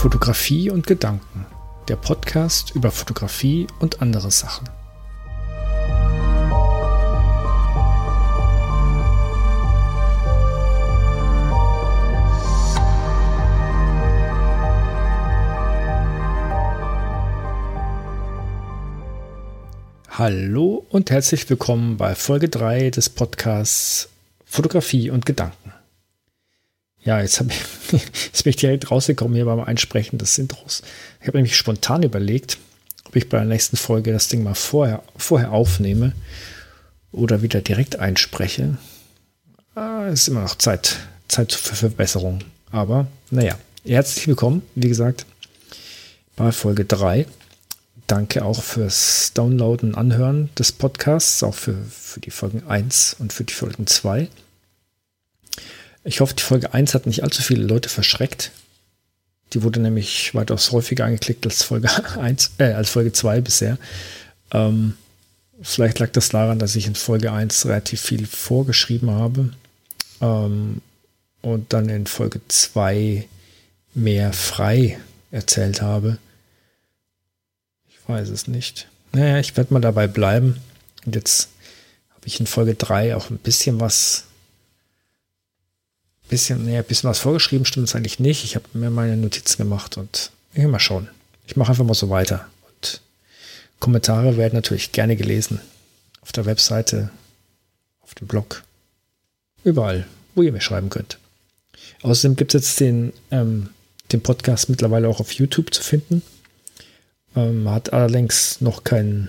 Fotografie und Gedanken, der Podcast über Fotografie und andere Sachen. Hallo und herzlich willkommen bei Folge 3 des Podcasts Fotografie und Gedanken. Ja, jetzt, ich, jetzt bin direkt rausgekommen hier beim Einsprechen des Intros. Ich habe nämlich spontan überlegt, ob ich bei der nächsten Folge das Ding mal vorher, vorher aufnehme oder wieder direkt einspreche. Ah, ist immer noch Zeit, Zeit für Verbesserung. Aber naja, herzlich willkommen, wie gesagt, bei Folge 3. Danke auch fürs Downloaden und Anhören des Podcasts, auch für, für die Folgen 1 und für die Folgen 2. Ich hoffe, die Folge 1 hat nicht allzu viele Leute verschreckt. Die wurde nämlich weitaus häufiger angeklickt als Folge 1, äh, als Folge 2 bisher. Ähm, vielleicht lag das daran, dass ich in Folge 1 relativ viel vorgeschrieben habe. Ähm, und dann in Folge 2 mehr frei erzählt habe. Ich weiß es nicht. Naja, ich werde mal dabei bleiben. Und jetzt habe ich in Folge 3 auch ein bisschen was bisschen, nee, bisschen was vorgeschrieben, stimmt es eigentlich nicht. Ich habe mir meine Notizen gemacht und ich mal schauen. Ich mache einfach mal so weiter. Und Kommentare werden natürlich gerne gelesen. Auf der Webseite, auf dem Blog, überall, wo ihr mir schreiben könnt. Außerdem gibt es jetzt den, ähm, den Podcast mittlerweile auch auf YouTube zu finden. Ähm, hat allerdings noch keinen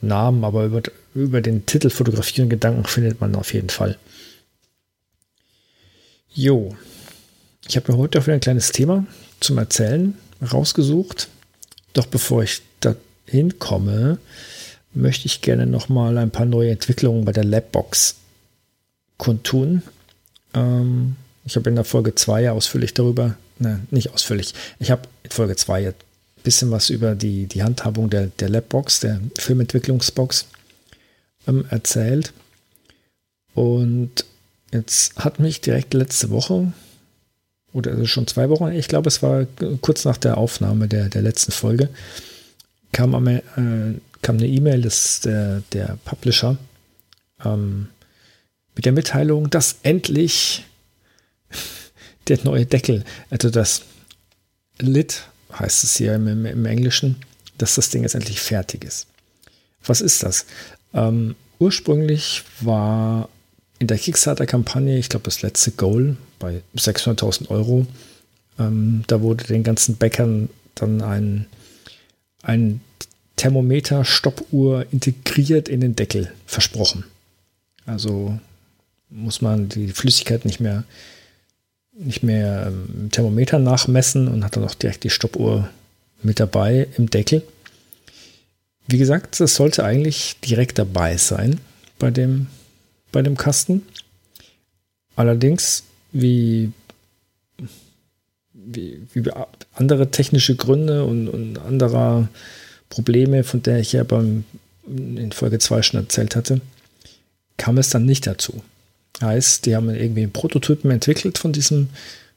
Namen, aber über, über den Titel Fotografie und Gedanken findet man auf jeden Fall. Jo, ich habe mir heute auch wieder ein kleines Thema zum Erzählen rausgesucht. Doch bevor ich dahin komme, möchte ich gerne noch mal ein paar neue Entwicklungen bei der Labbox kundtun. Ähm, ich habe in der Folge 2 ja ausführlich darüber, ne, nicht ausführlich, ich habe in Folge 2 ein bisschen was über die, die Handhabung der, der Labbox, der Filmentwicklungsbox ähm, erzählt. Und Jetzt hat mich direkt letzte Woche, oder also schon zwei Wochen, ich glaube, es war kurz nach der Aufnahme der, der letzten Folge, kam, am, äh, kam eine E-Mail des, der, der Publisher ähm, mit der Mitteilung, dass endlich der neue Deckel, also das Lid heißt es hier im, im, im Englischen, dass das Ding jetzt endlich fertig ist. Was ist das? Ähm, ursprünglich war in der Kickstarter-Kampagne, ich glaube, das letzte Goal bei 600.000 Euro, ähm, da wurde den ganzen Bäckern dann ein, ein Thermometer-Stoppuhr integriert in den Deckel versprochen. Also muss man die Flüssigkeit nicht mehr, nicht mehr im Thermometer nachmessen und hat dann auch direkt die Stoppuhr mit dabei im Deckel. Wie gesagt, das sollte eigentlich direkt dabei sein bei dem bei dem Kasten. Allerdings, wie, wie, wie andere technische Gründe und, und anderer Probleme, von der ich ja beim, in Folge 2 schon erzählt hatte, kam es dann nicht dazu. Heißt, die haben irgendwie einen Prototypen entwickelt von diesem,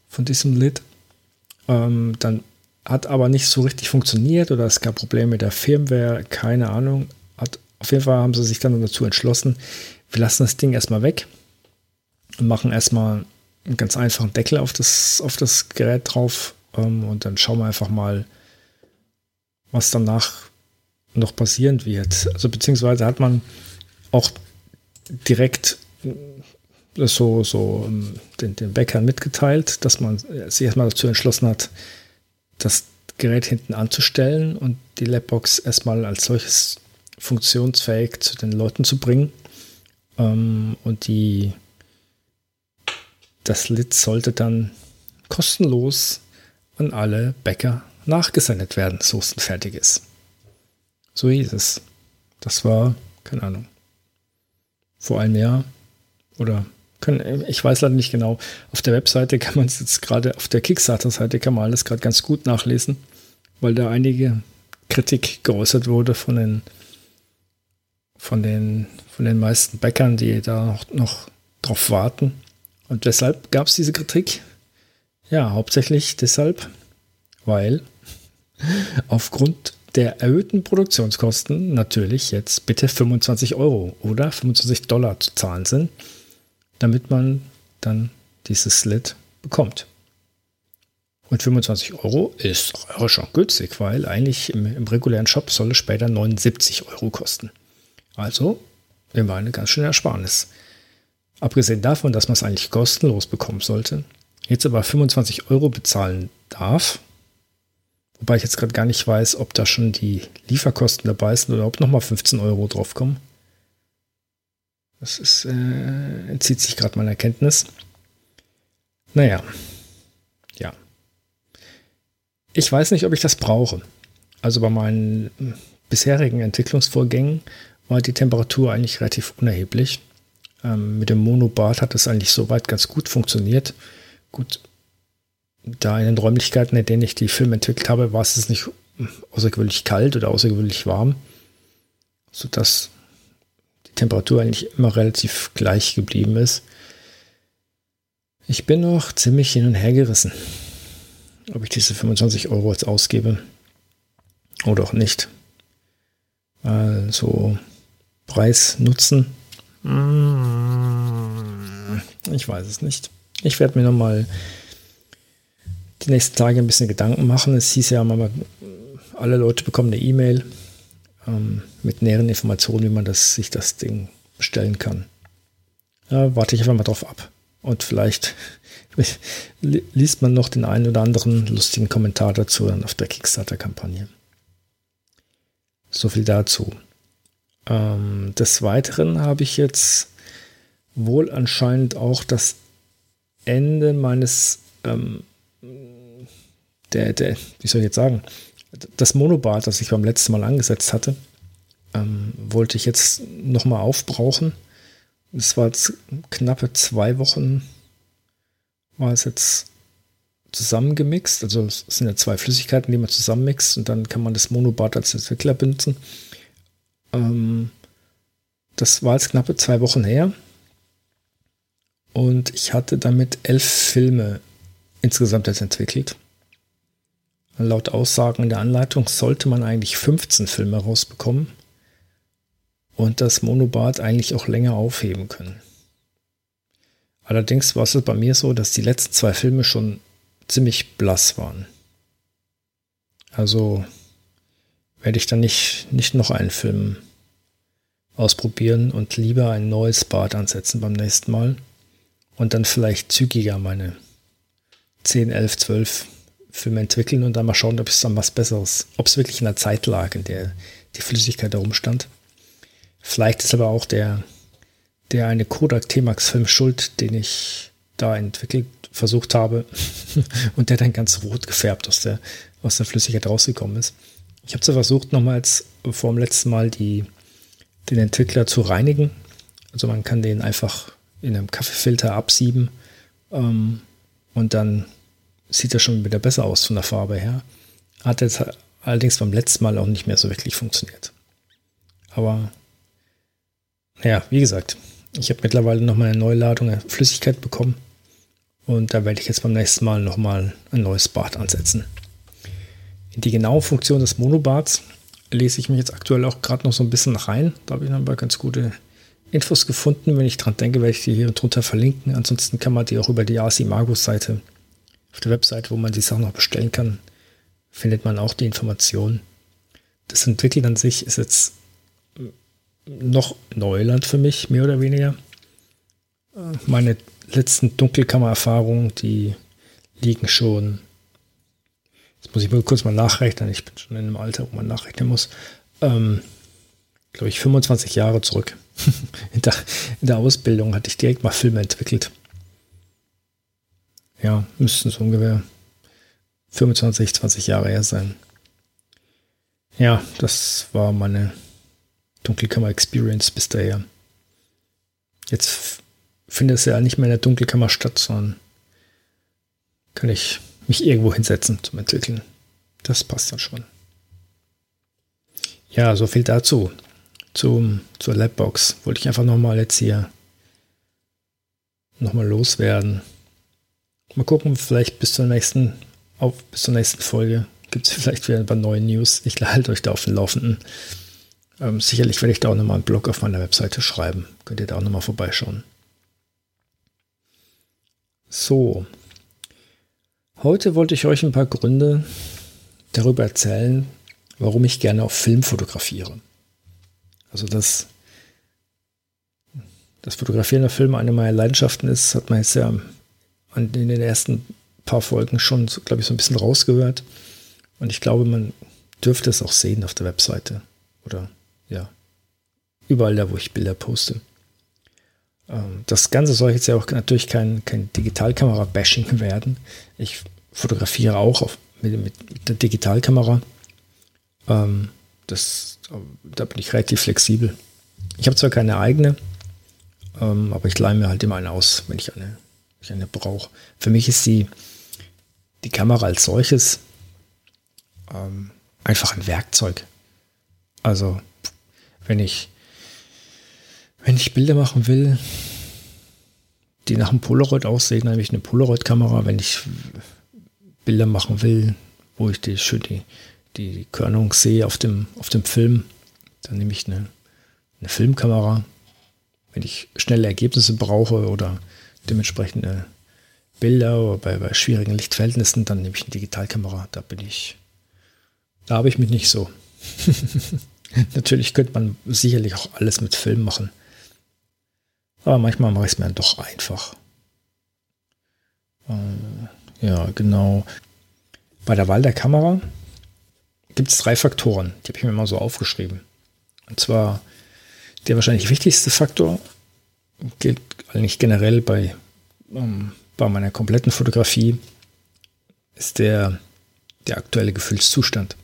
von diesem Lid. Ähm, dann hat aber nicht so richtig funktioniert oder es gab Probleme mit der Firmware, keine Ahnung. Hat, auf jeden Fall haben sie sich dann dazu entschlossen, wir lassen das Ding erstmal weg und machen erstmal einen ganz einfachen Deckel auf das, auf das Gerät drauf ähm, und dann schauen wir einfach mal, was danach noch passieren wird. Also beziehungsweise hat man auch direkt äh, so, so ähm, den, den Bäckern mitgeteilt, dass man sich erstmal dazu entschlossen hat, das Gerät hinten anzustellen und die Labbox erstmal als solches funktionsfähig zu den Leuten zu bringen. Ähm, und die, das Lid sollte dann kostenlos an alle Bäcker nachgesendet werden, so es fertig ist. So hieß es. Das war, keine Ahnung, vor einem Jahr oder können, ich weiß leider nicht genau. Auf der Webseite kann man es jetzt gerade, auf der Kickstarter-Seite kann man alles gerade ganz gut nachlesen, weil da einige Kritik geäußert wurde von den von den, von den meisten Bäckern, die da noch, noch drauf warten. Und weshalb gab es diese Kritik? Ja, hauptsächlich deshalb, weil aufgrund der erhöhten Produktionskosten natürlich jetzt bitte 25 Euro oder 25 Dollar zu zahlen sind, damit man dann dieses Sled bekommt. Und 25 Euro ist schon günstig, weil eigentlich im, im regulären Shop soll es später 79 Euro kosten. Also immer eine ganz schöne Ersparnis. Abgesehen davon, dass man es eigentlich kostenlos bekommen sollte, jetzt aber 25 Euro bezahlen darf, wobei ich jetzt gerade gar nicht weiß, ob da schon die Lieferkosten dabei sind oder ob nochmal 15 Euro draufkommen. Das ist, äh, entzieht sich gerade meiner Kenntnis. Naja, ja. Ich weiß nicht, ob ich das brauche. Also bei meinen bisherigen Entwicklungsvorgängen war die Temperatur eigentlich relativ unerheblich. Ähm, mit dem Monobad hat es eigentlich soweit ganz gut funktioniert. Gut, da in den Räumlichkeiten, in denen ich die Filme entwickelt habe, war es nicht außergewöhnlich kalt oder außergewöhnlich warm, sodass die Temperatur eigentlich immer relativ gleich geblieben ist. Ich bin noch ziemlich hin und her gerissen, ob ich diese 25 Euro jetzt ausgebe oder auch nicht. Also Preis Nutzen. Mm, ich weiß es nicht. Ich werde mir nochmal die nächsten Tage ein bisschen Gedanken machen. Es hieß ja mal, alle Leute bekommen eine E-Mail ähm, mit näheren Informationen, wie man das, sich das Ding bestellen kann. Ja, warte ich einfach mal drauf ab. Und vielleicht liest man noch den einen oder anderen lustigen Kommentar dazu dann auf der Kickstarter-Kampagne. So viel dazu. Ähm, des Weiteren habe ich jetzt wohl anscheinend auch das Ende meines, ähm, der, der, wie soll ich jetzt sagen, das Monobad, das ich beim letzten Mal angesetzt hatte, ähm, wollte ich jetzt nochmal aufbrauchen. Es war jetzt knappe zwei Wochen, war es jetzt zusammengemixt. Also es sind ja zwei Flüssigkeiten, die man zusammenmixt und dann kann man das Monobad als Entwickler benutzen. Ähm, das war jetzt knappe zwei Wochen her. Und ich hatte damit elf Filme insgesamt jetzt entwickelt. Laut Aussagen in der Anleitung sollte man eigentlich 15 Filme rausbekommen und das Monobad eigentlich auch länger aufheben können. Allerdings war es bei mir so, dass die letzten zwei Filme schon ziemlich blass waren. Also werde ich dann nicht, nicht noch einen Film ausprobieren und lieber ein neues Bad ansetzen beim nächsten Mal und dann vielleicht zügiger meine 10, 11, 12 Filme entwickeln und dann mal schauen, ob es dann was Besseres, ob es wirklich in der Zeit lag, in der die Flüssigkeit herumstand. Vielleicht ist aber auch der, der eine Kodak T-Max-Film schuld, den ich da entwickelt versucht habe und der dann ganz rot gefärbt aus der, aus der Flüssigkeit rausgekommen ist. Ich habe zwar versucht, nochmals vor dem letzten Mal die, den Entwickler zu reinigen. Also man kann den einfach in einem Kaffeefilter absieben ähm, und dann sieht er schon wieder besser aus von der Farbe her. Hat jetzt allerdings beim letzten Mal auch nicht mehr so wirklich funktioniert. Aber ja, wie gesagt, ich habe mittlerweile nochmal eine Neuladung der Flüssigkeit bekommen und da werde ich jetzt beim nächsten Mal nochmal ein neues Bad ansetzen. Die genaue Funktion des Monobads lese ich mich jetzt aktuell auch gerade noch so ein bisschen rein. Da habe ich aber ganz gute Infos gefunden. Wenn ich dran denke, werde ich die hier drunter verlinken. Ansonsten kann man die auch über die Asimagus-Seite auf der Webseite, wo man die Sachen noch bestellen kann, findet man auch die Informationen. Das Entwickeln an sich ist jetzt noch Neuland für mich, mehr oder weniger. Meine letzten Dunkelkammererfahrungen, die liegen schon, jetzt muss ich mal kurz mal nachrechnen, ich bin schon in einem Alter, wo man nachrechnen muss, ähm, glaube ich, 25 Jahre zurück. in, der, in der Ausbildung hatte ich direkt mal Filme entwickelt. Ja, müssten so ungefähr 25, 20 Jahre her sein. Ja, das war meine Dunkelkammer-Experience bis daher. Jetzt findet es ja nicht mehr in der Dunkelkammer statt, sondern kann ich mich irgendwo hinsetzen zum Entwickeln. Das passt dann schon. Ja, so viel dazu. Zum, zur Labbox. Wollte ich einfach nochmal jetzt hier nochmal loswerden. Mal gucken, vielleicht bis zur nächsten auf, bis zur nächsten Folge. Gibt es vielleicht wieder ein paar neue News. Ich halte euch da auf dem Laufenden. Ähm, sicherlich werde ich da auch nochmal einen Blog auf meiner Webseite schreiben. Könnt ihr da auch nochmal vorbeischauen. So. Heute wollte ich euch ein paar Gründe darüber erzählen, warum ich gerne auf Film fotografiere. Also das, das Fotografieren der Filme eine meiner Leidenschaften ist, hat man jetzt ja in den ersten paar Folgen schon, glaube ich, so ein bisschen rausgehört. Und ich glaube, man dürfte es auch sehen auf der Webseite. Oder ja, überall da, wo ich Bilder poste. Ähm, das Ganze soll jetzt ja auch natürlich kein, kein Digitalkamera-Bashing werden. Ich fotografiere auch auf, mit, mit der Digitalkamera. Ähm, das, da bin ich relativ flexibel. Ich habe zwar keine eigene, ähm, aber ich leihe mir halt immer eine aus, wenn ich eine, eine brauche. Für mich ist die, die Kamera als solches ähm, einfach ein Werkzeug. Also, wenn ich, wenn ich Bilder machen will, die nach einem Polaroid aussehen, dann habe ich eine Polaroid-Kamera. Wenn ich Bilder machen will, wo ich die, schön die, die Körnung sehe auf dem, auf dem Film, dann nehme ich eine, eine Filmkamera. Wenn ich schnelle Ergebnisse brauche oder dementsprechende Bilder oder bei, bei schwierigen Lichtverhältnissen, dann nehme ich eine Digitalkamera. Da bin ich, da habe ich mich nicht so. Natürlich könnte man sicherlich auch alles mit Film machen. Aber manchmal mache ich es mir dann doch einfach. Äh, ja, genau. Bei der Wahl der Kamera gibt es drei Faktoren, die habe ich mir mal so aufgeschrieben. Und zwar der wahrscheinlich wichtigste Faktor gilt eigentlich generell bei, ähm, bei meiner kompletten Fotografie, ist der, der aktuelle Gefühlszustand.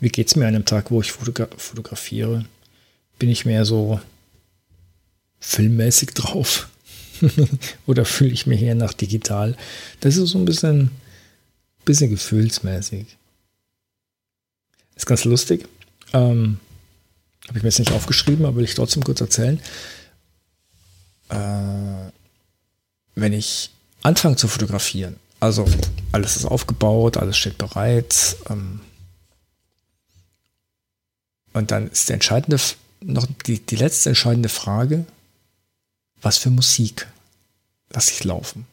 Wie geht es mir an einem Tag, wo ich fotogra fotografiere? Bin ich mehr so filmmäßig drauf? Oder fühle ich mich eher nach digital? Das ist so ein bisschen, bisschen gefühlsmäßig. Ist ganz lustig. Ähm, Habe ich mir jetzt nicht aufgeschrieben, aber will ich trotzdem kurz erzählen. Äh, wenn ich anfange zu fotografieren, also alles ist aufgebaut, alles steht bereit, ähm, und dann ist der entscheidende, noch die, die letzte entscheidende Frage, was für Musik lasse ich laufen?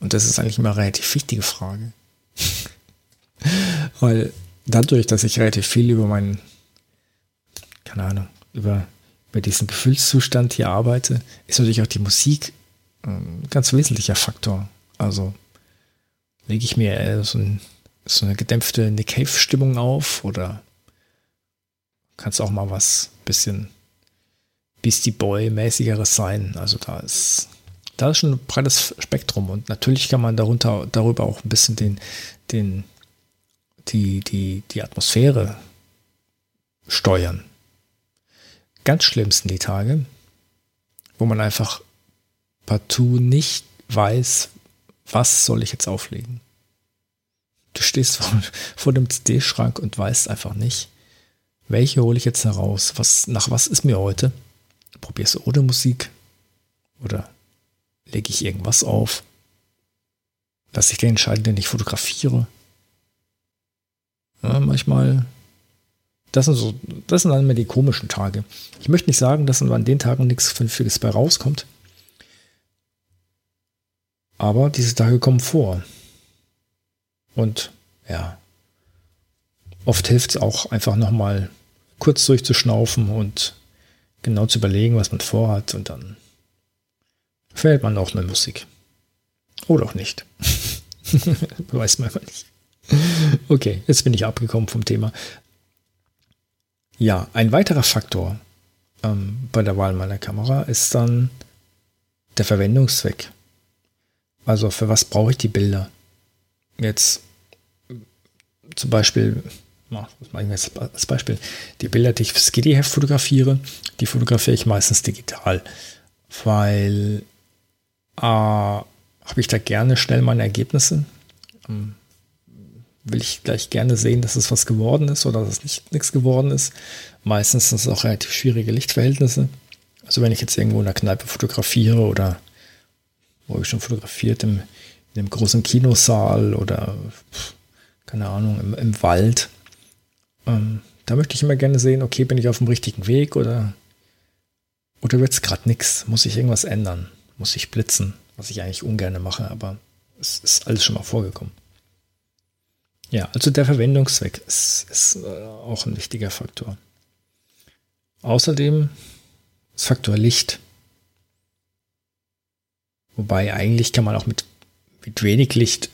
Und das ist eigentlich immer eine relativ wichtige Frage. Weil dadurch, dass ich relativ viel über meinen, keine Ahnung, über, über diesen Gefühlszustand hier arbeite, ist natürlich auch die Musik ein ganz wesentlicher Faktor. Also lege ich mir so, ein, so eine gedämpfte Nick Cave-Stimmung auf oder kann es auch mal was bisschen Beastie Boy-mäßigeres sein. Also da ist, da ist schon ein breites Spektrum und natürlich kann man darunter, darüber auch ein bisschen den, den, die, die, die Atmosphäre steuern. Ganz schlimm sind die Tage, wo man einfach partout nicht weiß, was soll ich jetzt auflegen. Du stehst vor, vor dem CD-Schrank und weißt einfach nicht, welche hole ich jetzt heraus? Was, nach was ist mir heute? Probierst du ohne Musik? Oder lege ich irgendwas auf? Lass ich den entscheiden, den ich fotografiere? Ja, manchmal, das sind so, das sind dann immer die komischen Tage. Ich möchte nicht sagen, dass an den Tagen nichts Vernünftiges bei rauskommt. Aber diese Tage kommen vor. Und ja, oft hilft es auch einfach nochmal kurz durchzuschnaufen und genau zu überlegen, was man vorhat und dann fällt man auch eine Musik. Oder auch nicht. Weiß man immer nicht. Okay, jetzt bin ich abgekommen vom Thema. Ja, ein weiterer Faktor ähm, bei der Wahl meiner Kamera ist dann der Verwendungszweck. Also für was brauche ich die Bilder? Jetzt zum Beispiel was mache ich jetzt als Beispiel? Die Bilder, die ich fürs Skiddy-Heft fotografiere, die fotografiere ich meistens digital, weil äh, habe ich da gerne schnell meine Ergebnisse. Ähm, will ich gleich gerne sehen, dass es was geworden ist oder dass es nicht nichts geworden ist. Meistens sind es auch relativ schwierige Lichtverhältnisse. Also wenn ich jetzt irgendwo in der Kneipe fotografiere oder wo ich schon fotografiert im, in in einem großen Kinosaal oder keine Ahnung, im, im Wald. Ähm, da möchte ich immer gerne sehen, okay, bin ich auf dem richtigen Weg oder, oder wird es gerade nichts? Muss ich irgendwas ändern? Muss ich blitzen? Was ich eigentlich ungern mache, aber es ist alles schon mal vorgekommen. Ja, also der Verwendungszweck ist, ist äh, auch ein wichtiger Faktor. Außerdem das Faktor Licht. Wobei eigentlich kann man auch mit, mit wenig Licht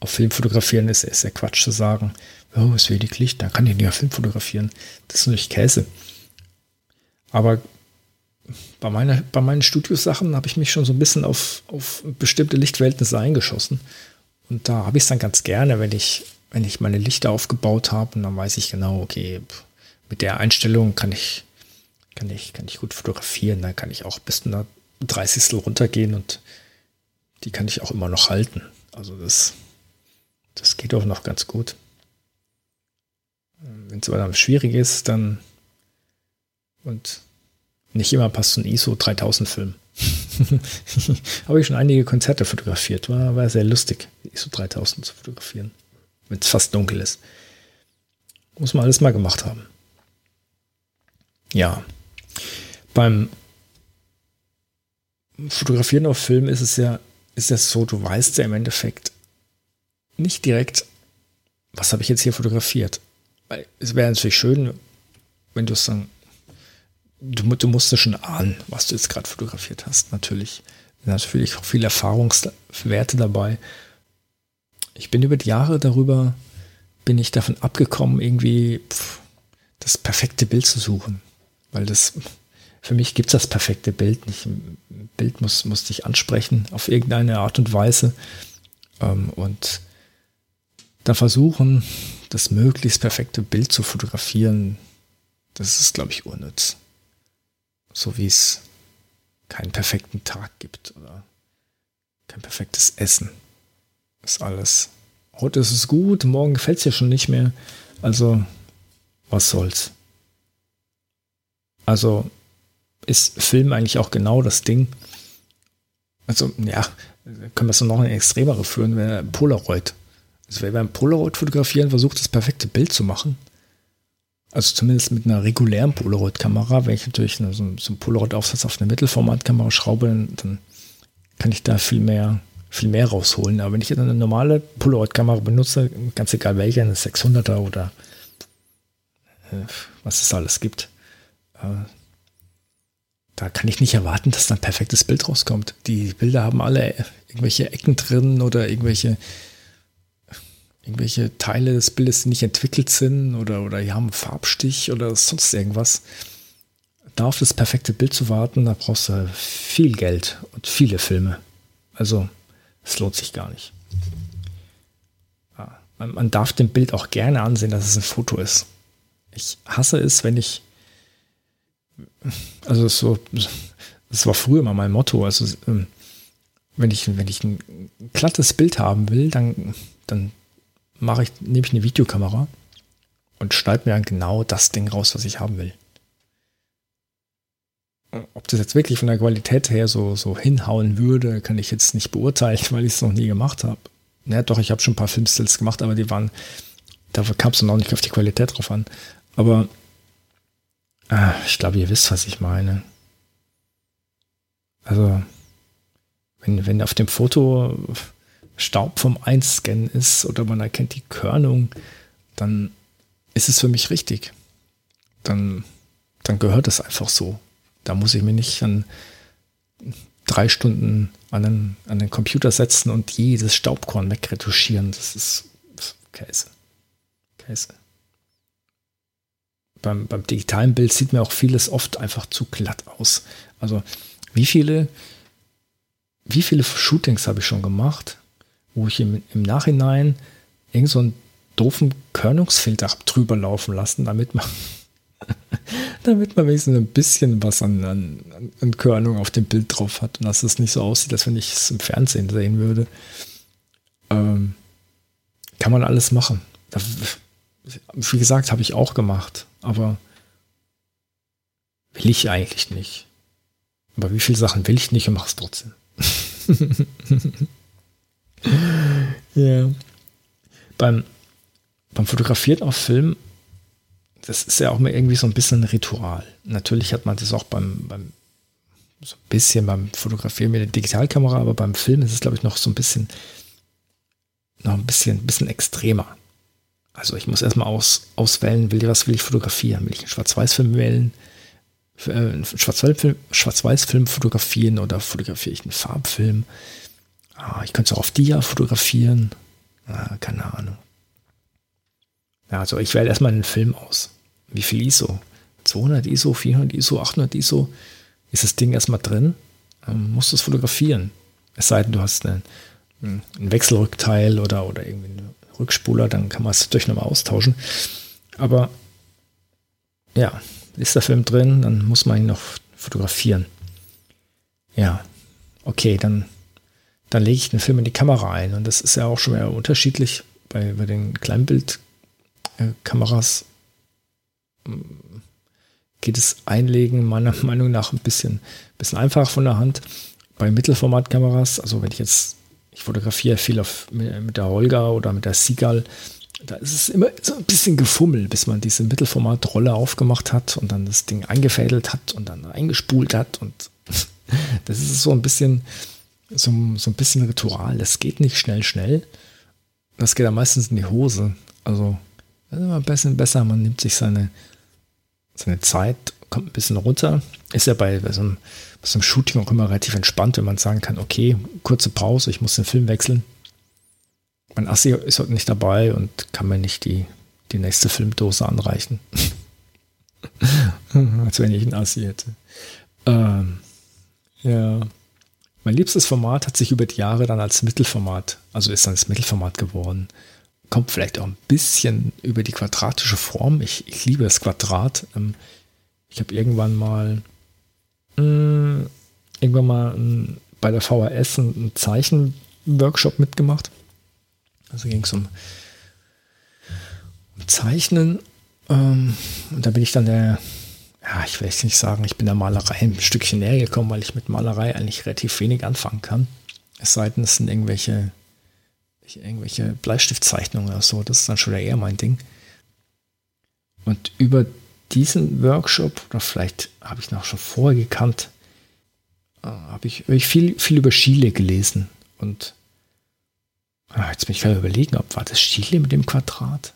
auf Film fotografieren, ist, ist ja Quatsch zu sagen, oh, ist wenig Licht, da kann ich nicht auf Film fotografieren. Das ist natürlich Käse. Aber bei, meiner, bei meinen Studiosachen habe ich mich schon so ein bisschen auf, auf bestimmte Lichtverhältnisse eingeschossen. Und da habe ich es dann ganz gerne, wenn ich wenn ich meine Lichter aufgebaut habe und dann weiß ich genau, okay, mit der Einstellung kann ich, kann ich, kann ich gut fotografieren, dann kann ich auch bis zu einer 30. runtergehen und die kann ich auch immer noch halten. Also das, das geht auch noch ganz gut. Wenn es aber dann schwierig ist, dann und nicht immer passt so ein ISO 3000 Film. Habe ich schon einige Konzerte fotografiert, war, war sehr lustig, ISO 3000 zu fotografieren wenn es fast dunkel ist. Muss man alles mal gemacht haben. Ja. Beim Fotografieren auf Film ist es ja, ist es so, du weißt ja im Endeffekt nicht direkt, was habe ich jetzt hier fotografiert. Weil es wäre natürlich schön, wenn du es dann, du, du musst schon ahnen, was du jetzt gerade fotografiert hast, natürlich. Natürlich auch viele Erfahrungswerte dabei ich bin über die Jahre darüber, bin ich davon abgekommen, irgendwie pff, das perfekte Bild zu suchen. Weil das, für mich gibt es das perfekte Bild nicht. Ein Bild muss, muss dich ansprechen auf irgendeine Art und Weise. Ähm, und da versuchen, das möglichst perfekte Bild zu fotografieren, das ist, glaube ich, unnütz. So wie es keinen perfekten Tag gibt oder kein perfektes Essen ist alles. Heute ist es gut, morgen gefällt es dir schon nicht mehr. Also, was soll's. Also ist Film eigentlich auch genau das Ding. Also, ja, können wir es noch eine extremere führen, wäre Polaroid. Also, wer beim Polaroid fotografieren versucht, das perfekte Bild zu machen, also zumindest mit einer regulären Polaroid-Kamera, wenn ich natürlich so, einen Polaroid-Aufsatz auf eine Mittelformatkamera schraube, dann kann ich da viel mehr viel mehr rausholen. Aber wenn ich eine normale Polaroid-Kamera benutze, ganz egal welche, eine 600er oder äh, was es alles gibt, äh, da kann ich nicht erwarten, dass da ein perfektes Bild rauskommt. Die Bilder haben alle irgendwelche Ecken drin oder irgendwelche, irgendwelche Teile des Bildes, die nicht entwickelt sind oder, oder die haben einen Farbstich oder sonst irgendwas. Da auf das perfekte Bild zu warten, da brauchst du viel Geld und viele Filme. Also es lohnt sich gar nicht. Ja, man, man darf dem Bild auch gerne ansehen, dass es ein Foto ist. Ich hasse es, wenn ich, also so, das war früher mal mein Motto, also ähm, wenn ich, wenn ich ein glattes Bild haben will, dann, dann mache ich, nehme ich eine Videokamera und schneide mir dann genau das Ding raus, was ich haben will ob das jetzt wirklich von der Qualität her so, so hinhauen würde, kann ich jetzt nicht beurteilen, weil ich es noch nie gemacht habe. Ja, doch, ich habe schon ein paar Filmstills gemacht, aber die waren, da kam es noch nicht auf die Qualität drauf an. Aber äh, ich glaube, ihr wisst, was ich meine. Also, wenn, wenn auf dem Foto Staub vom Einscannen ist oder man erkennt die Körnung, dann ist es für mich richtig. Dann, dann gehört es einfach so. Da muss ich mir nicht an drei Stunden an den, an den Computer setzen und jedes Staubkorn wegretuschieren. Das ist Käse. Käse. Beim, beim digitalen Bild sieht mir auch vieles oft einfach zu glatt aus. Also wie viele, wie viele Shootings habe ich schon gemacht, wo ich im, im Nachhinein irgend so einen doofen Körnungsfilter habe drüber laufen lassen, damit man damit man wenigstens ein bisschen was an, an, an Körnung auf dem Bild drauf hat und dass es nicht so aussieht, als wenn ich es im Fernsehen sehen würde. Ähm, kann man alles machen. wie gesagt, habe ich auch gemacht, aber will ich eigentlich nicht. Aber wie viele Sachen will ich nicht und mache es trotzdem. ja. Beim, beim Fotografieren auf Film, das ist ja auch mal irgendwie so ein bisschen ein Ritual. Natürlich hat man das auch beim, beim so ein bisschen beim Fotografieren mit der Digitalkamera, aber beim Film ist es, glaube ich, noch so ein bisschen, noch ein bisschen, bisschen extremer. Also ich muss erstmal aus, auswählen, will, was will ich fotografieren? Will ich einen Schwarz-Weiß-Film wählen? Äh, einen Schwarz-Weiß-Film Schwarz fotografieren oder fotografiere ich einen Farbfilm? Ah, ich könnte es auch auf Dia fotografieren. Ah, keine Ahnung. Ja, also ich wähle erstmal einen Film aus. Wie viel ISO? 200 ISO, 400 ISO, 800 ISO? Ist das Ding erstmal drin? Ähm, musst du es fotografieren. Es sei denn, du hast einen, einen Wechselrückteil oder, oder irgendwie einen Rückspuler, dann kann man es durch nochmal austauschen. Aber ja, ist der Film drin, dann muss man ihn noch fotografieren. Ja, okay, dann dann lege ich den Film in die Kamera ein. Und das ist ja auch schon eher unterschiedlich bei, bei den Kleinbildkameras. Geht es Einlegen meiner Meinung nach ein bisschen, bisschen einfacher von der Hand. Bei Mittelformatkameras, also wenn ich jetzt, ich fotografiere viel auf, mit der Holga oder mit der Seagull, da ist es immer so ein bisschen gefummelt, bis man diese Mittelformatrolle aufgemacht hat und dann das Ding eingefädelt hat und dann eingespult hat. Und das ist so ein bisschen, so, so ein bisschen Ritual. Das geht nicht schnell, schnell. Das geht dann meistens in die Hose. Also, das ist immer ein bisschen besser. Man nimmt sich seine, seine Zeit, kommt ein bisschen runter. Ist ja bei, bei, so einem, bei so einem Shooting auch immer relativ entspannt, wenn man sagen kann, okay, kurze Pause, ich muss den Film wechseln. Mein Assi ist heute nicht dabei und kann mir nicht die, die nächste Filmdose anreichen. Als wenn ich einen Assi hätte. Ähm, ja. Mein liebstes Format hat sich über die Jahre dann als Mittelformat, also ist dann das Mittelformat geworden. Kommt vielleicht auch ein bisschen über die quadratische Form. Ich, ich liebe das Quadrat. Ähm, ich habe irgendwann mal mh, irgendwann mal bei der VHS einen Zeichenworkshop mitgemacht. Also ging es um, um Zeichnen. Ähm, und da bin ich dann der ja, ich will jetzt nicht sagen, ich bin der Malerei ein Stückchen näher gekommen, weil ich mit Malerei eigentlich relativ wenig anfangen kann. Es sei denn, es sind irgendwelche, irgendwelche Bleistiftzeichnungen oder so. Das ist dann schon eher mein Ding. Und über diesen Workshop, oder vielleicht habe ich noch schon vorher gekannt, äh, habe ich, hab ich viel, viel über Chile gelesen. Und ah, jetzt bin ich gerade überlegen, ob war das Chile mit dem Quadrat?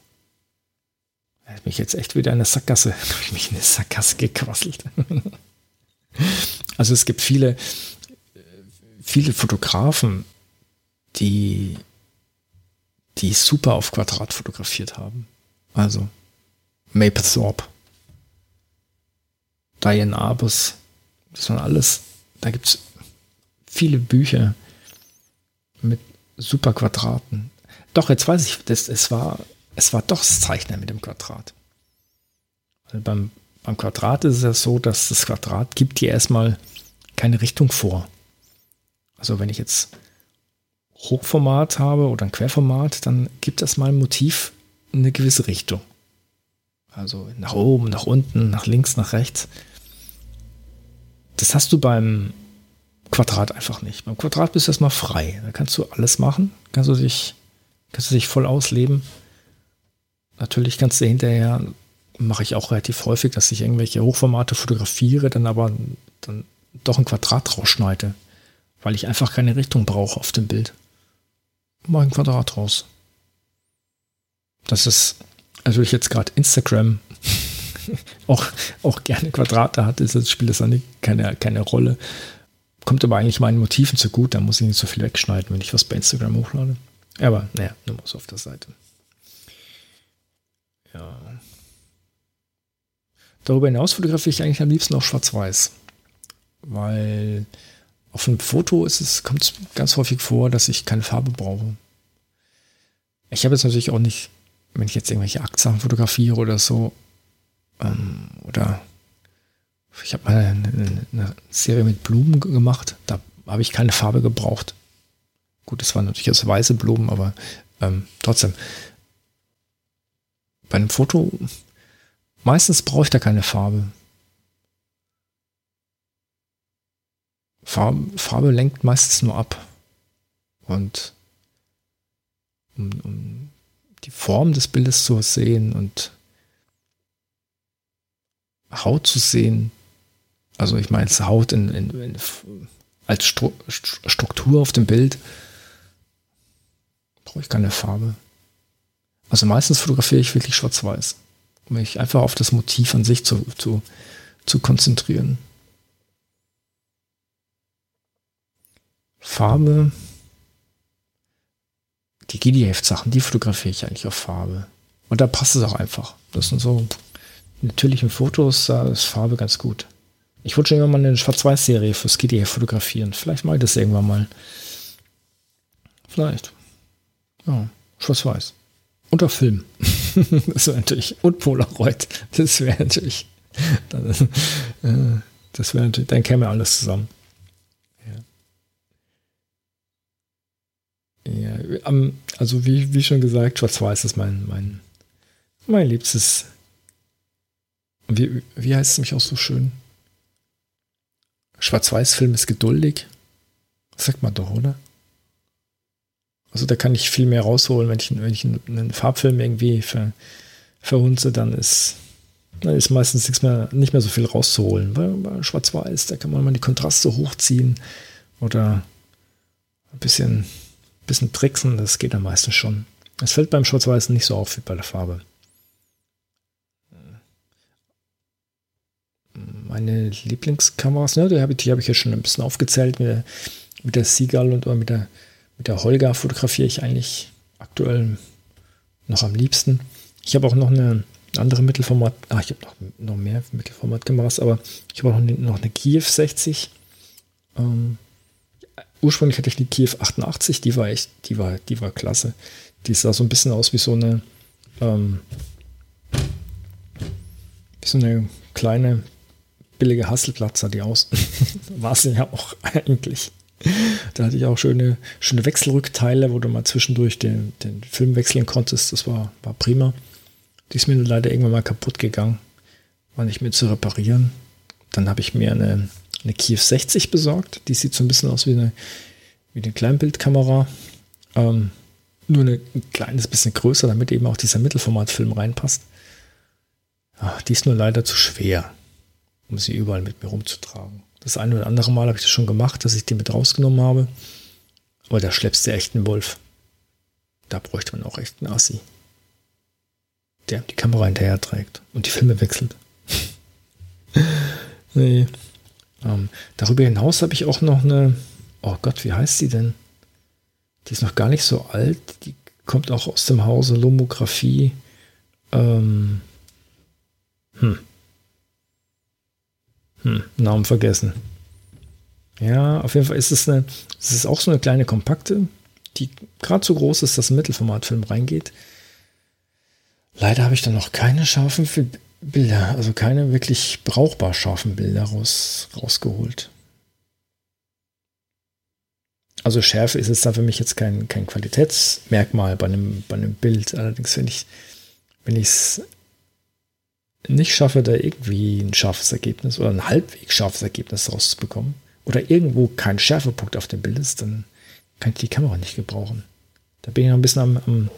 Er hat mich jetzt echt wieder in eine Sackgasse, ich mich in eine Sackgasse gequasselt. also es gibt viele, viele Fotografen, die, die super auf Quadrat fotografiert haben. Also Mapplethorpe, Diane Arbus, das waren alles, da gibt es viele Bücher mit super Quadraten. Doch, jetzt weiß ich, das, es war es war doch das Zeichnen mit dem Quadrat. Also beim, beim Quadrat ist es ja so, dass das Quadrat gibt dir erstmal keine Richtung vor. Also wenn ich jetzt Hochformat habe oder ein Querformat, dann gibt das ein Motiv in eine gewisse Richtung. Also nach oben, nach unten, nach links, nach rechts. Das hast du beim Quadrat einfach nicht. Beim Quadrat bist du erstmal frei. Da kannst du alles machen, kannst du dich, kannst du dich voll ausleben. Natürlich kannst du hinterher, mache ich auch relativ häufig, dass ich irgendwelche Hochformate fotografiere, dann aber dann doch ein Quadrat rausschneide, weil ich einfach keine Richtung brauche auf dem Bild. Mache ein Quadrat raus. Das ist natürlich jetzt gerade Instagram auch, auch gerne Quadrate hat, das Spiel das nicht keine, keine Rolle. Kommt aber eigentlich meinen Motiven zu gut, da muss ich nicht so viel wegschneiden, wenn ich was bei Instagram hochlade. Aber naja, nur so auf der Seite. Ja. Darüber hinaus fotografiere ich eigentlich am liebsten auch schwarz-weiß. Weil auf einem Foto ist es, kommt es ganz häufig vor, dass ich keine Farbe brauche. Ich habe jetzt natürlich auch nicht, wenn ich jetzt irgendwelche Aktsachen fotografiere oder so, ähm, oder ich habe mal eine, eine, Serie mit Blumen gemacht, da habe ich keine Farbe gebraucht. Gut, es waren natürlich aus weiße Blumen, aber ähm, trotzdem, bei einem Foto, meistens brauche ich da keine Farbe. Farbe, Farbe lenkt meistens nur ab. Und um, um die Form des Bildes zu sehen und Haut zu sehen. Also ich meine, Haut in, in, in, als Stru Struktur auf dem Bild brauche ich keine Farbe. Also meistens fotografiere ich wirklich schwarz-weiß, um mich einfach auf das Motiv an sich zu, zu, zu konzentrieren. Farbe. Die GDF-Sachen, die fotografiere ich eigentlich auf Farbe. Und da passt es auch einfach. Das sind so natürlichen Fotos, da ist Farbe ganz gut. Ich wollte schon immer mal eine Schwarz-Weiß-Serie fürs GDF fotografieren. Vielleicht mache ich das irgendwann mal. Vielleicht. Ja, Schwarz-Weiß. Und auf Film. das wäre natürlich. Und Polaroid. Das wäre natürlich. Äh, das wäre natürlich. Dann käme alles zusammen. Ja, also wie, wie schon gesagt, Schwarz-Weiß ist mein, mein, mein liebstes. Wie, wie heißt es mich auch so schön? Schwarz-Weiß-Film ist geduldig. Das sagt man doch, oder? Also da kann ich viel mehr rausholen, wenn ich, wenn ich einen Farbfilm irgendwie ver, verhunze, dann ist, dann ist meistens nichts mehr, nicht mehr so viel rauszuholen. Bei, bei Schwarz-Weiß, da kann man mal die Kontraste hochziehen oder ein bisschen bisschen tricksen, das geht am meisten schon. Es fällt beim Schwarz-Weiß nicht so auf wie bei der Farbe. Meine Lieblingskameras, ne, die habe ich, hab ich ja schon ein bisschen aufgezählt. Mit der, mit der Seagull und mit der, mit der Holger fotografiere ich eigentlich aktuell noch am liebsten. Ich habe auch noch eine andere Mittelformat, ah, ich habe noch, noch mehr Mittelformatkameras, aber ich habe auch noch eine, noch eine Kiew 60. Ähm, ursprünglich hatte ich die Kiew 88, die war echt, die war, die war klasse. Die sah so ein bisschen aus wie so eine, ähm, wie so eine kleine billige Hasselblatt sah die aus. war sie ja auch eigentlich. Da hatte ich auch schöne, schöne Wechselrückteile, wo du mal zwischendurch den, den Film wechseln konntest. Das war, war prima. Die ist mir leider irgendwann mal kaputt gegangen. War nicht mehr zu reparieren. Dann habe ich mir eine eine Kiev 60 besorgt. Die sieht so ein bisschen aus wie eine, wie eine Kleinbildkamera. Ähm, nur ein kleines bisschen größer, damit eben auch dieser Mittelformatfilm reinpasst. Ach, die ist nur leider zu schwer, um sie überall mit mir rumzutragen. Das eine oder andere Mal habe ich das schon gemacht, dass ich die mit rausgenommen habe. Aber da schleppst du echt einen Wolf. Da bräuchte man auch echt einen Assi. Der die Kamera hinterher trägt und die Filme wechselt. nee. Ähm, darüber hinaus habe ich auch noch eine, oh Gott, wie heißt die denn? Die ist noch gar nicht so alt. Die kommt auch aus dem Hause Lomographie. Ähm, hm. Hm, Namen vergessen. Ja, auf jeden Fall ist es eine, es ist auch so eine kleine kompakte, die gerade so groß ist, dass ein Mittelformatfilm reingeht. Leider habe ich da noch keine scharfen Bilder, also keine wirklich brauchbar scharfen Bilder raus, rausgeholt. Also Schärfe ist es da für mich jetzt kein, kein Qualitätsmerkmal bei einem, bei einem Bild. Allerdings, wenn ich wenn ich es nicht schaffe, da irgendwie ein scharfes Ergebnis oder ein halbwegs scharfes Ergebnis rauszubekommen oder irgendwo kein Schärfepunkt auf dem Bild ist, dann kann ich die Kamera nicht gebrauchen. Da bin ich noch ein bisschen am, am,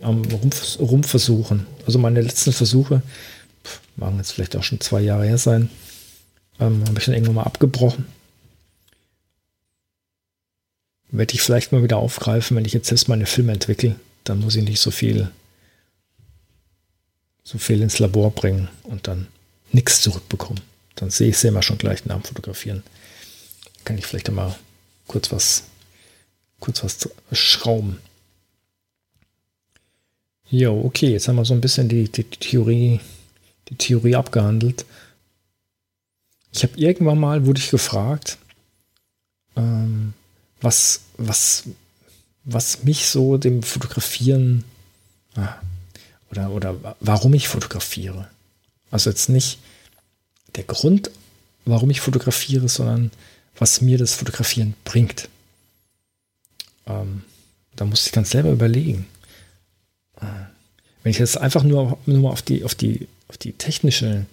am Rumpf, Rumpfversuchen. Also meine letzten Versuche, Machen jetzt vielleicht auch schon zwei Jahre her sein. Ähm, Habe ich dann irgendwann mal abgebrochen. Werde ich vielleicht mal wieder aufgreifen, wenn ich jetzt selbst meine Filme entwickle. Dann muss ich nicht so viel, so viel ins Labor bringen und dann nichts zurückbekommen. Dann sehe ich es immer schon gleich nach dem Fotografieren. Kann ich vielleicht mal kurz was, kurz was schrauben. Jo, okay, jetzt haben wir so ein bisschen die, die Theorie die Theorie abgehandelt. Ich habe irgendwann mal, wurde ich gefragt, ähm, was, was, was mich so dem Fotografieren ah, oder, oder warum ich fotografiere. Also jetzt nicht der Grund, warum ich fotografiere, sondern was mir das Fotografieren bringt. Ähm, da muss ich dann selber überlegen. Äh, wenn ich jetzt einfach nur, nur auf, die, auf die auf die technische,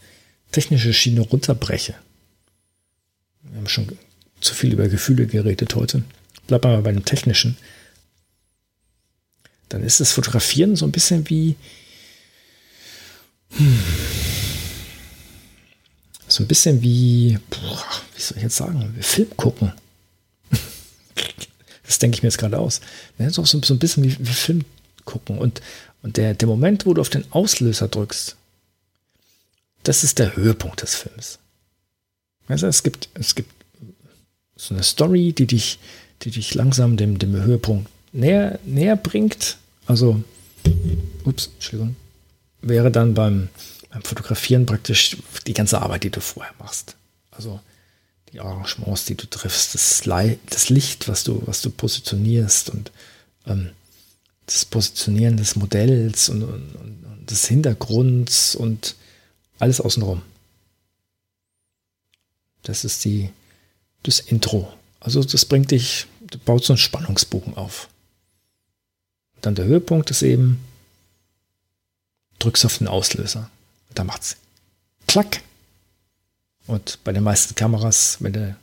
technische Schiene runterbreche. Wir haben schon zu viel über Gefühle geredet heute. Bleiben wir mal bei dem Technischen. dann ist das Fotografieren so ein bisschen wie, hm, so ein bisschen wie, boah, wie soll ich jetzt sagen, Film gucken. das denke ich mir jetzt gerade aus. Das ist auch so, so ein bisschen wie, wie Film gucken. Und, und der, der Moment, wo du auf den Auslöser drückst, das ist der Höhepunkt des Films. Also es gibt, es gibt so eine Story, die dich, die dich langsam dem, dem Höhepunkt näher, näher bringt. Also, ups, Entschuldigung, wäre dann beim, beim Fotografieren praktisch die ganze Arbeit, die du vorher machst. Also die Arrangements, die du triffst, das, das Licht, was du, was du positionierst und ähm, das Positionieren des Modells und, und, und des Hintergrunds und alles außenrum. Das ist die, das Intro. Also das bringt dich, du baut so einen Spannungsbogen auf. Dann der Höhepunkt ist eben, drückst auf den Auslöser. Da macht's klack. Und bei den meisten Kameras, wenn du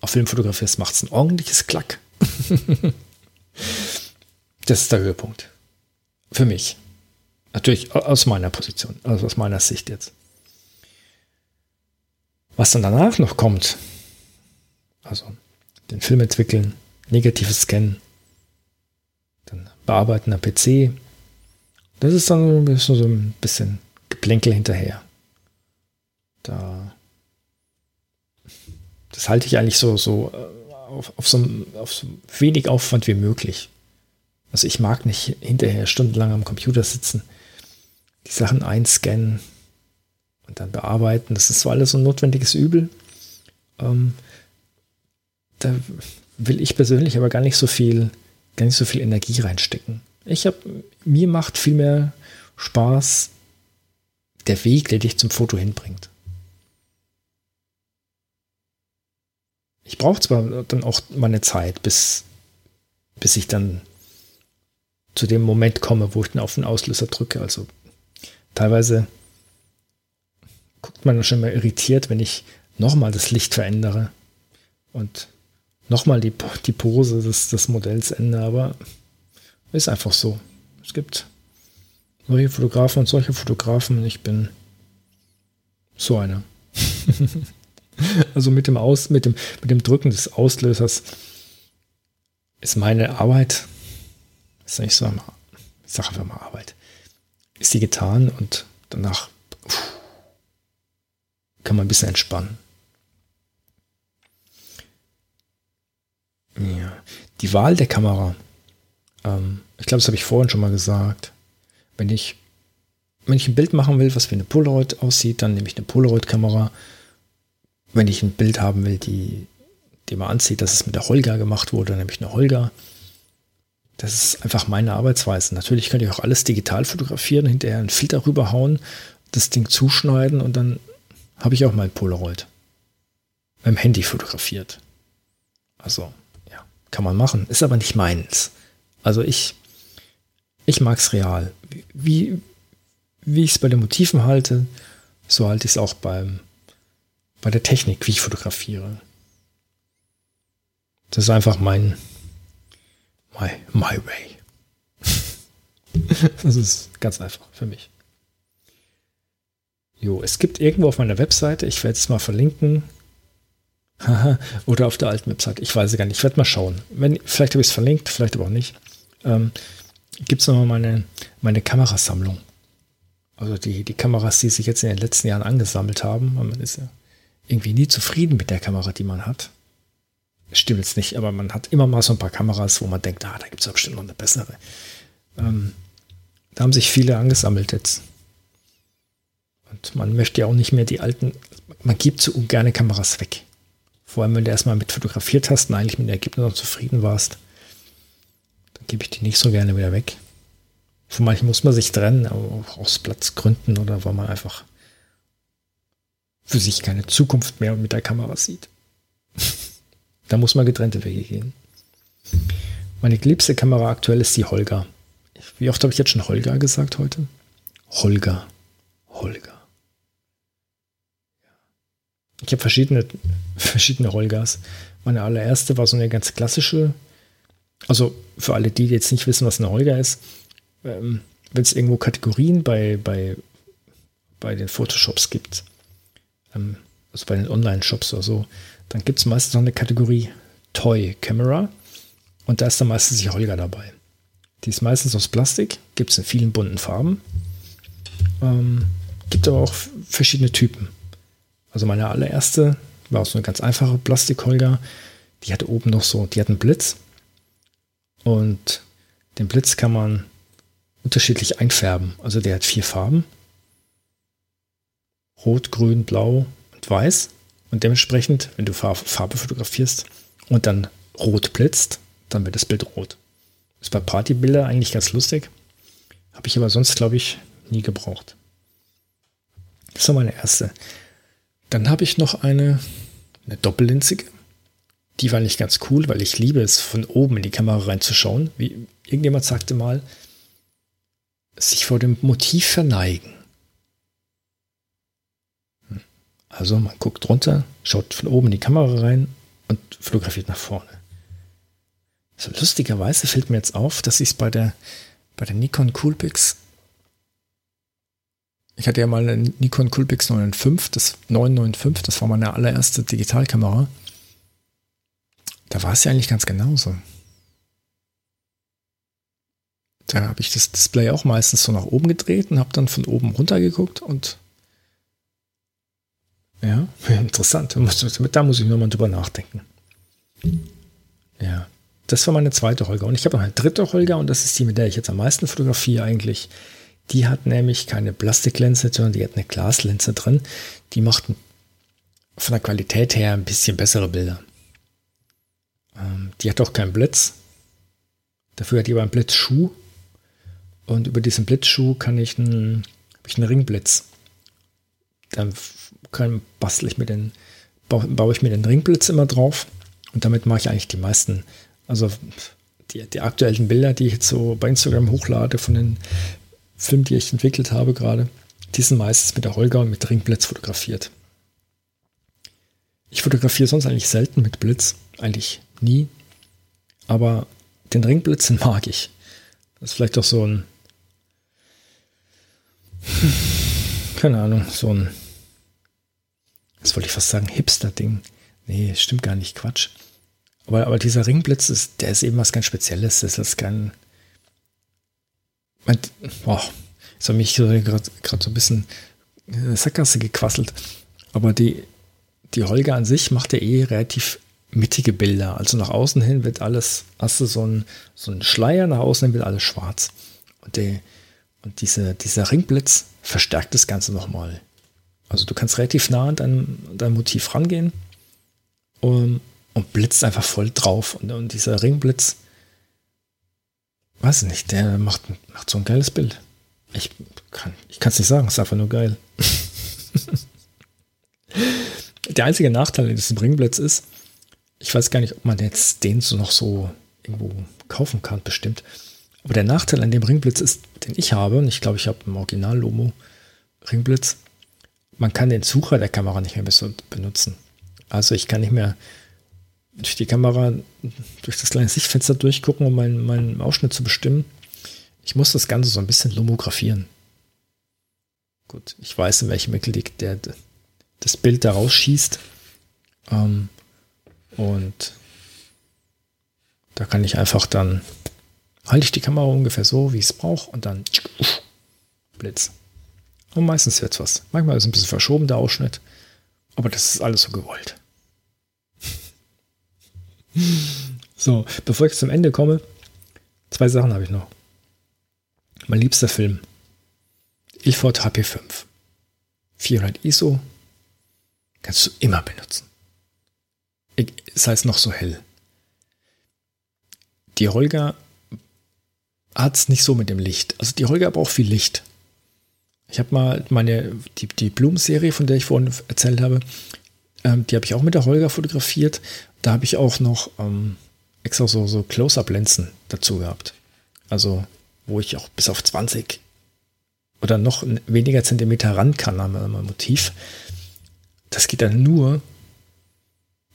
auf Film fotografierst, macht es ein ordentliches Klack. das ist der Höhepunkt. Für mich. Natürlich aus meiner Position, also aus meiner Sicht jetzt. Was dann danach noch kommt, also den Film entwickeln, negatives Scannen, dann bearbeiten am PC, das ist dann so ein bisschen Geplänkel hinterher. Da, das halte ich eigentlich so, so äh, auf, auf, so, auf so wenig Aufwand wie möglich. Also ich mag nicht hinterher stundenlang am Computer sitzen die Sachen einscannen und dann bearbeiten. Das ist zwar alles so ein notwendiges Übel. Ähm, da will ich persönlich aber gar nicht so viel, gar nicht so viel Energie reinstecken. Ich habe, mir macht viel mehr Spaß der Weg, der dich zum Foto hinbringt. Ich brauche zwar dann auch meine Zeit, bis, bis ich dann zu dem Moment komme, wo ich dann auf den Auslöser drücke. Also teilweise guckt man schon mal irritiert, wenn ich nochmal das Licht verändere und nochmal die, die Pose des, des Modells ändere, aber ist einfach so. Es gibt solche Fotografen und solche Fotografen. Ich bin so einer. also mit dem Aus, mit dem, mit dem Drücken des Auslösers ist meine Arbeit, ist nicht so, ich sage einfach mal Arbeit, ist sie getan und danach kann man ein bisschen entspannen. Ja. Die Wahl der Kamera. Ähm, ich glaube, das habe ich vorhin schon mal gesagt. Wenn ich, wenn ich ein Bild machen will, was wie eine Polaroid aussieht, dann nehme ich eine Polaroid-Kamera. Wenn ich ein Bild haben will, die, die man anzieht, dass es mit der Holga gemacht wurde, dann nehme ich eine Holga. Das ist einfach meine Arbeitsweise. Natürlich könnt ihr auch alles digital fotografieren, hinterher einen Filter rüberhauen, das Ding zuschneiden und dann habe ich auch mein Polaroid. Beim Handy fotografiert. Also, ja, kann man machen. Ist aber nicht meins. Also ich, ich mag es real. Wie, wie ich es bei den Motiven halte, so halte ich es auch beim, bei der Technik, wie ich fotografiere. Das ist einfach mein, my, my way. das ist ganz einfach für mich. Jo, es gibt irgendwo auf meiner Webseite, ich werde es mal verlinken, oder auf der alten Webseite, ich weiß es gar nicht, ich werde mal schauen. Wenn, vielleicht habe ich es verlinkt, vielleicht aber auch nicht. Ähm, gibt es nochmal meine, meine Kamerasammlung. Also die, die Kameras, die sich jetzt in den letzten Jahren angesammelt haben. Man ist ja irgendwie nie zufrieden mit der Kamera, die man hat stimmt jetzt nicht, aber man hat immer mal so ein paar Kameras, wo man denkt, ah, da gibt es bestimmt noch eine bessere. Ähm, da haben sich viele angesammelt jetzt. Und man möchte ja auch nicht mehr die alten, man gibt so ungerne Kameras weg. Vor allem, wenn du erstmal mit fotografiert hast und eigentlich mit dem Ergebnis noch zufrieden warst, gebe ich die nicht so gerne wieder weg. Von manchen muss man sich trennen, auch aus Platzgründen oder weil man einfach für sich keine Zukunft mehr mit der Kamera sieht. Da muss man getrennte Wege gehen. Meine liebste Kamera aktuell ist die Holger. Wie oft habe ich jetzt schon Holger gesagt heute? Holger. Holger. Ich habe verschiedene, verschiedene Holgers. Meine allererste war so eine ganz klassische Also für alle, die jetzt nicht wissen, was eine Holger ist, ähm, wenn es irgendwo Kategorien bei, bei, bei den Photoshops gibt, ähm, also bei den Online-Shops oder so, dann gibt es meistens noch eine Kategorie Toy Camera und da ist dann meistens die Holger dabei. Die ist meistens aus Plastik, gibt es in vielen bunten Farben. Ähm, gibt aber auch verschiedene Typen. Also meine allererste war so eine ganz einfache Plastik-Holger. Die hatte oben noch so, die hat einen Blitz. Und den Blitz kann man unterschiedlich einfärben. Also der hat vier Farben. Rot, Grün, Blau und Weiß. Und dementsprechend, wenn du Farbe fotografierst und dann rot blitzt, dann wird das Bild rot. Ist bei Partybildern eigentlich ganz lustig. Habe ich aber sonst, glaube ich, nie gebraucht. Das war meine erste. Dann habe ich noch eine, eine doppellinzige. Die war nicht ganz cool, weil ich liebe es, von oben in die Kamera reinzuschauen. Wie irgendjemand sagte mal, sich vor dem Motiv verneigen. Hm. Also man guckt runter, schaut von oben in die Kamera rein und fotografiert nach vorne. So lustigerweise fällt mir jetzt auf, dass ich es bei der, bei der Nikon Coolpix ich hatte ja mal eine Nikon Coolpix 995, das 995, das war meine allererste Digitalkamera. Da war es ja eigentlich ganz genauso. Da habe ich das Display auch meistens so nach oben gedreht und habe dann von oben runter geguckt und ja, interessant. Da muss ich nochmal drüber nachdenken. Ja, das war meine zweite Holger. Und ich habe noch eine dritte Holger und das ist die, mit der ich jetzt am meisten fotografiere eigentlich. Die hat nämlich keine Plastiklinse, sondern die hat eine Glaslinse drin. Die macht von der Qualität her ein bisschen bessere Bilder. Ähm, die hat auch keinen Blitz. Dafür hat die aber einen Blitzschuh. Und über diesen Blitzschuh kann ich einen, ich einen Ringblitz. Dann kann, bastel ich mir den, baue ich mir den Ringblitz immer drauf. Und damit mache ich eigentlich die meisten, also die, die aktuellen Bilder, die ich jetzt so bei Instagram hochlade von den Film, die ich entwickelt habe gerade, die sind meistens mit der Holger und mit Ringblitz fotografiert. Ich fotografiere sonst eigentlich selten mit Blitz, eigentlich nie. Aber den Ringblitz, den mag ich. Das ist vielleicht auch so ein, keine Ahnung, so ein, was wollte ich fast sagen, Hipster-Ding. Nee, stimmt gar nicht, Quatsch. Aber, aber dieser Ringblitz, ist, der ist eben was ganz Spezielles. Das ist kein, mein, boah, jetzt habe mich gerade so ein bisschen Sackgasse gequasselt. Aber die, die Holger an sich macht ja eh relativ mittige Bilder. Also nach außen hin wird alles, hast du so einen, so einen Schleier, nach außen hin wird alles schwarz. Und, die, und diese, dieser Ringblitz verstärkt das Ganze nochmal. Also du kannst relativ nah an dein, dein Motiv rangehen und, und blitzt einfach voll drauf. Und, und dieser Ringblitz weiß nicht, der macht, macht so ein geiles Bild. Ich kann es nicht sagen, es ist einfach nur geil. der einzige Nachteil in diesem Ringblitz ist, ich weiß gar nicht, ob man jetzt den so noch so irgendwo kaufen kann, bestimmt. Aber der Nachteil an dem Ringblitz ist, den ich habe, und ich glaube, ich habe einen Original Lomo Ringblitz, man kann den Sucher der Kamera nicht mehr benutzen. Also ich kann nicht mehr durch die Kamera, durch das kleine Sichtfenster durchgucken, um meinen, meinen Ausschnitt zu bestimmen. Ich muss das Ganze so ein bisschen lomografieren. Gut, ich weiß, in welchem Winkel die, der, das Bild da rausschießt. Ähm, und da kann ich einfach dann, halte ich die Kamera ungefähr so, wie ich es brauche, und dann Blitz. Und meistens wird es was. Manchmal ist es ein bisschen verschoben, der Ausschnitt. Aber das ist alles so gewollt. So, bevor ich zum Ende komme, zwei Sachen habe ich noch. Mein liebster Film. Ilford HP5. 400 ISO. Kannst du immer benutzen. Es heißt noch so hell. Die Holger hat es nicht so mit dem Licht. Also die Holger braucht viel Licht. Ich habe mal meine, die, die Blumen-Serie, von der ich vorhin erzählt habe, ähm, die habe ich auch mit der Holger fotografiert. Da habe ich auch noch ähm, extra so, so Close-Up-Lenzen dazu gehabt. Also, wo ich auch bis auf 20 oder noch weniger Zentimeter ran kann an meinem Motiv. Das geht dann nur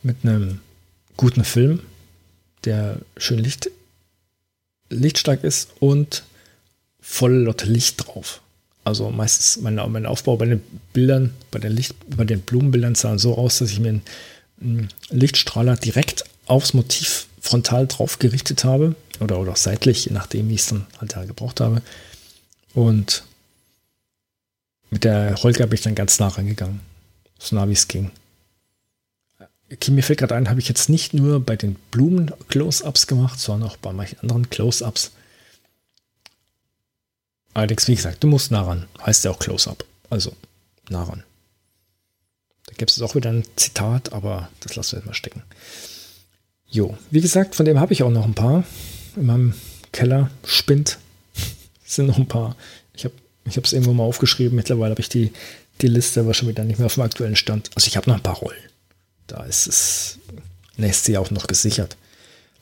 mit einem guten Film, der schön Licht lichtstark ist und volle Lotte Licht drauf. Also meistens mein, mein Aufbau bei den Bildern, bei den, Licht, bei den Blumenbildern sah so aus, dass ich mir einen, einen Lichtstrahler direkt aufs Motiv frontal drauf gerichtet habe oder, oder auch seitlich, je nachdem, wie ich es dann halt da gebraucht habe. Und mit der Holger bin ich dann ganz nah rangegangen. So nah wie es ging. Okay, mir fällt gerade ein, habe ich jetzt nicht nur bei den Blumen Close-Ups gemacht, sondern auch bei manchen anderen Close-Ups. Allerdings, wie gesagt, du musst nah ran. Heißt ja auch Close-Up. Also nah ran. Da gibt es auch wieder ein Zitat, aber das lassen wir jetzt mal stecken. Jo, wie gesagt, von dem habe ich auch noch ein paar. In meinem Keller spinnt. sind noch ein paar. Ich habe ich es irgendwo mal aufgeschrieben. Mittlerweile habe ich die, die Liste aber schon wieder nicht mehr auf dem aktuellen Stand. Also ich habe noch ein paar Rollen. Da ist es nächstes Jahr auch noch gesichert.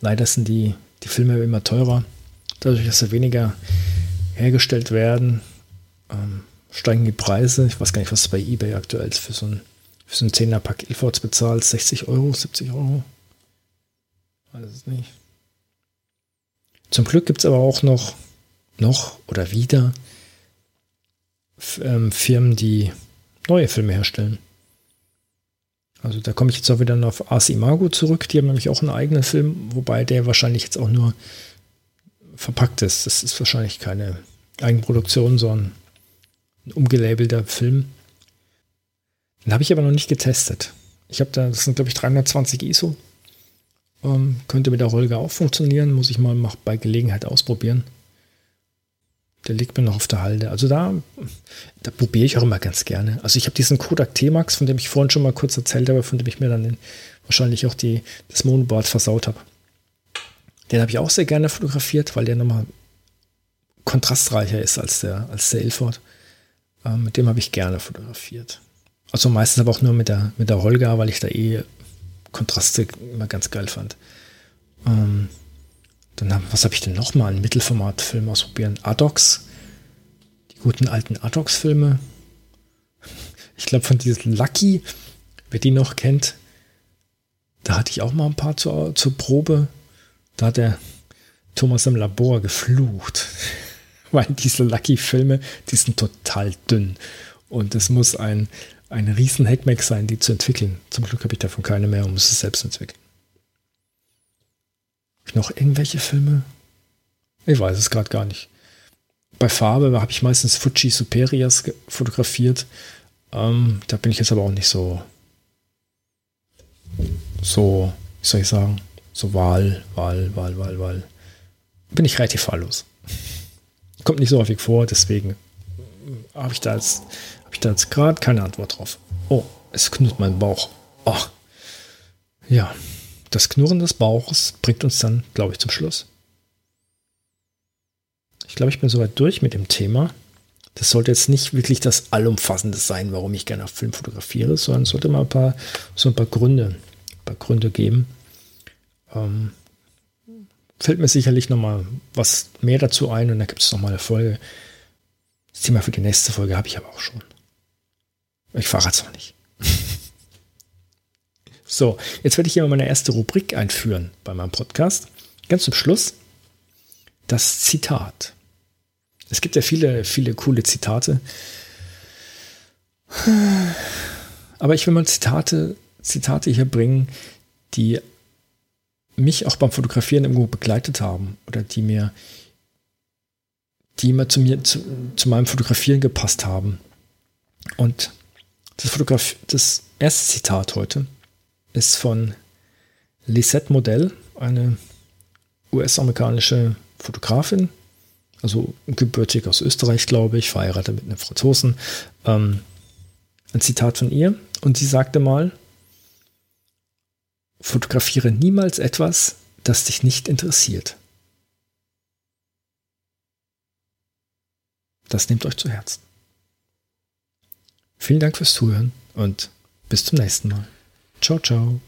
Leider sind die, die Filme immer teurer. Dadurch, dass sie weniger hergestellt werden, ähm, steigen die Preise. Ich weiß gar nicht, was bei eBay aktuell für so ein, für so ein 10er Pack Ilfords bezahlt. 60 Euro, 70 Euro. Weiß es nicht. Zum Glück gibt es aber auch noch, noch oder wieder ähm, Firmen, die neue Filme herstellen. Also da komme ich jetzt auch wieder auf Ars Imago zurück. Die haben nämlich auch einen eigenen Film, wobei der wahrscheinlich jetzt auch nur verpackt ist. Das ist wahrscheinlich keine Eigenproduktion, sondern ein umgelabelter Film. Den habe ich aber noch nicht getestet. Ich habe da, das sind glaube ich 320 ISO. Ähm, könnte mit der Rolga auch funktionieren. Muss ich mal bei Gelegenheit ausprobieren. Der liegt mir noch auf der Halde. Also da, da probiere ich auch immer ganz gerne. Also ich habe diesen Kodak T-Max, von dem ich vorhin schon mal kurz erzählt habe, von dem ich mir dann den, wahrscheinlich auch die, das Monoboard versaut habe. Den habe ich auch sehr gerne fotografiert, weil der nochmal kontrastreicher ist als der, als der Ilford. Ähm, mit dem habe ich gerne fotografiert. Also meistens aber auch nur mit der, mit der Holga, weil ich da eh Kontraste immer ganz geil fand. Ähm, dann, was habe ich denn nochmal? Ein Mittelformatfilm ausprobieren. Adox. Die guten alten Adox-Filme. Ich glaube, von diesem Lucky, wer die noch kennt, da hatte ich auch mal ein paar zur, zur Probe. Da hat der Thomas im Labor geflucht. Weil diese Lucky-Filme, die sind total dünn. Und es muss ein, ein riesen Hackmack sein, die zu entwickeln. Zum Glück habe ich davon keine mehr und muss es selbst entwickeln noch irgendwelche Filme? Ich weiß es gerade gar nicht. Bei Farbe habe ich meistens Fuji Superiors fotografiert. Ähm, da bin ich jetzt aber auch nicht so, so, wie soll ich sagen, so Wahl, Wahl, Wahl, Wahl, Wahl. Bin ich relativ wahllos. Kommt nicht so häufig vor, deswegen habe ich da jetzt, jetzt gerade keine Antwort drauf. Oh, es knurrt mein Bauch. Oh. Ja das Knurren des Bauches bringt uns dann, glaube ich, zum Schluss. Ich glaube, ich bin soweit durch mit dem Thema. Das sollte jetzt nicht wirklich das Allumfassende sein, warum ich gerne auf Film fotografiere, sondern es sollte mal ein paar, so ein paar Gründe, ein paar Gründe geben. Ähm, fällt mir sicherlich nochmal was mehr dazu ein und dann gibt es nochmal eine Folge. Das Thema für die nächste Folge habe ich aber auch schon. Ich verrate es noch nicht. So, jetzt werde ich hier mal meine erste Rubrik einführen bei meinem Podcast. Ganz zum Schluss das Zitat. Es gibt ja viele, viele coole Zitate. Aber ich will mal Zitate, Zitate hier bringen, die mich auch beim Fotografieren irgendwo begleitet haben oder die mir, die immer zu mir, zu, zu meinem Fotografieren gepasst haben. Und das, Fotograf das erste Zitat heute ist von Lisette Modell, eine US-amerikanische Fotografin, also gebürtig aus Österreich, glaube ich, verheiratet mit einem Franzosen. Ähm, ein Zitat von ihr. Und sie sagte mal, fotografiere niemals etwas, das dich nicht interessiert. Das nehmt euch zu Herzen. Vielen Dank fürs Zuhören und bis zum nächsten Mal. Ciao, ciao.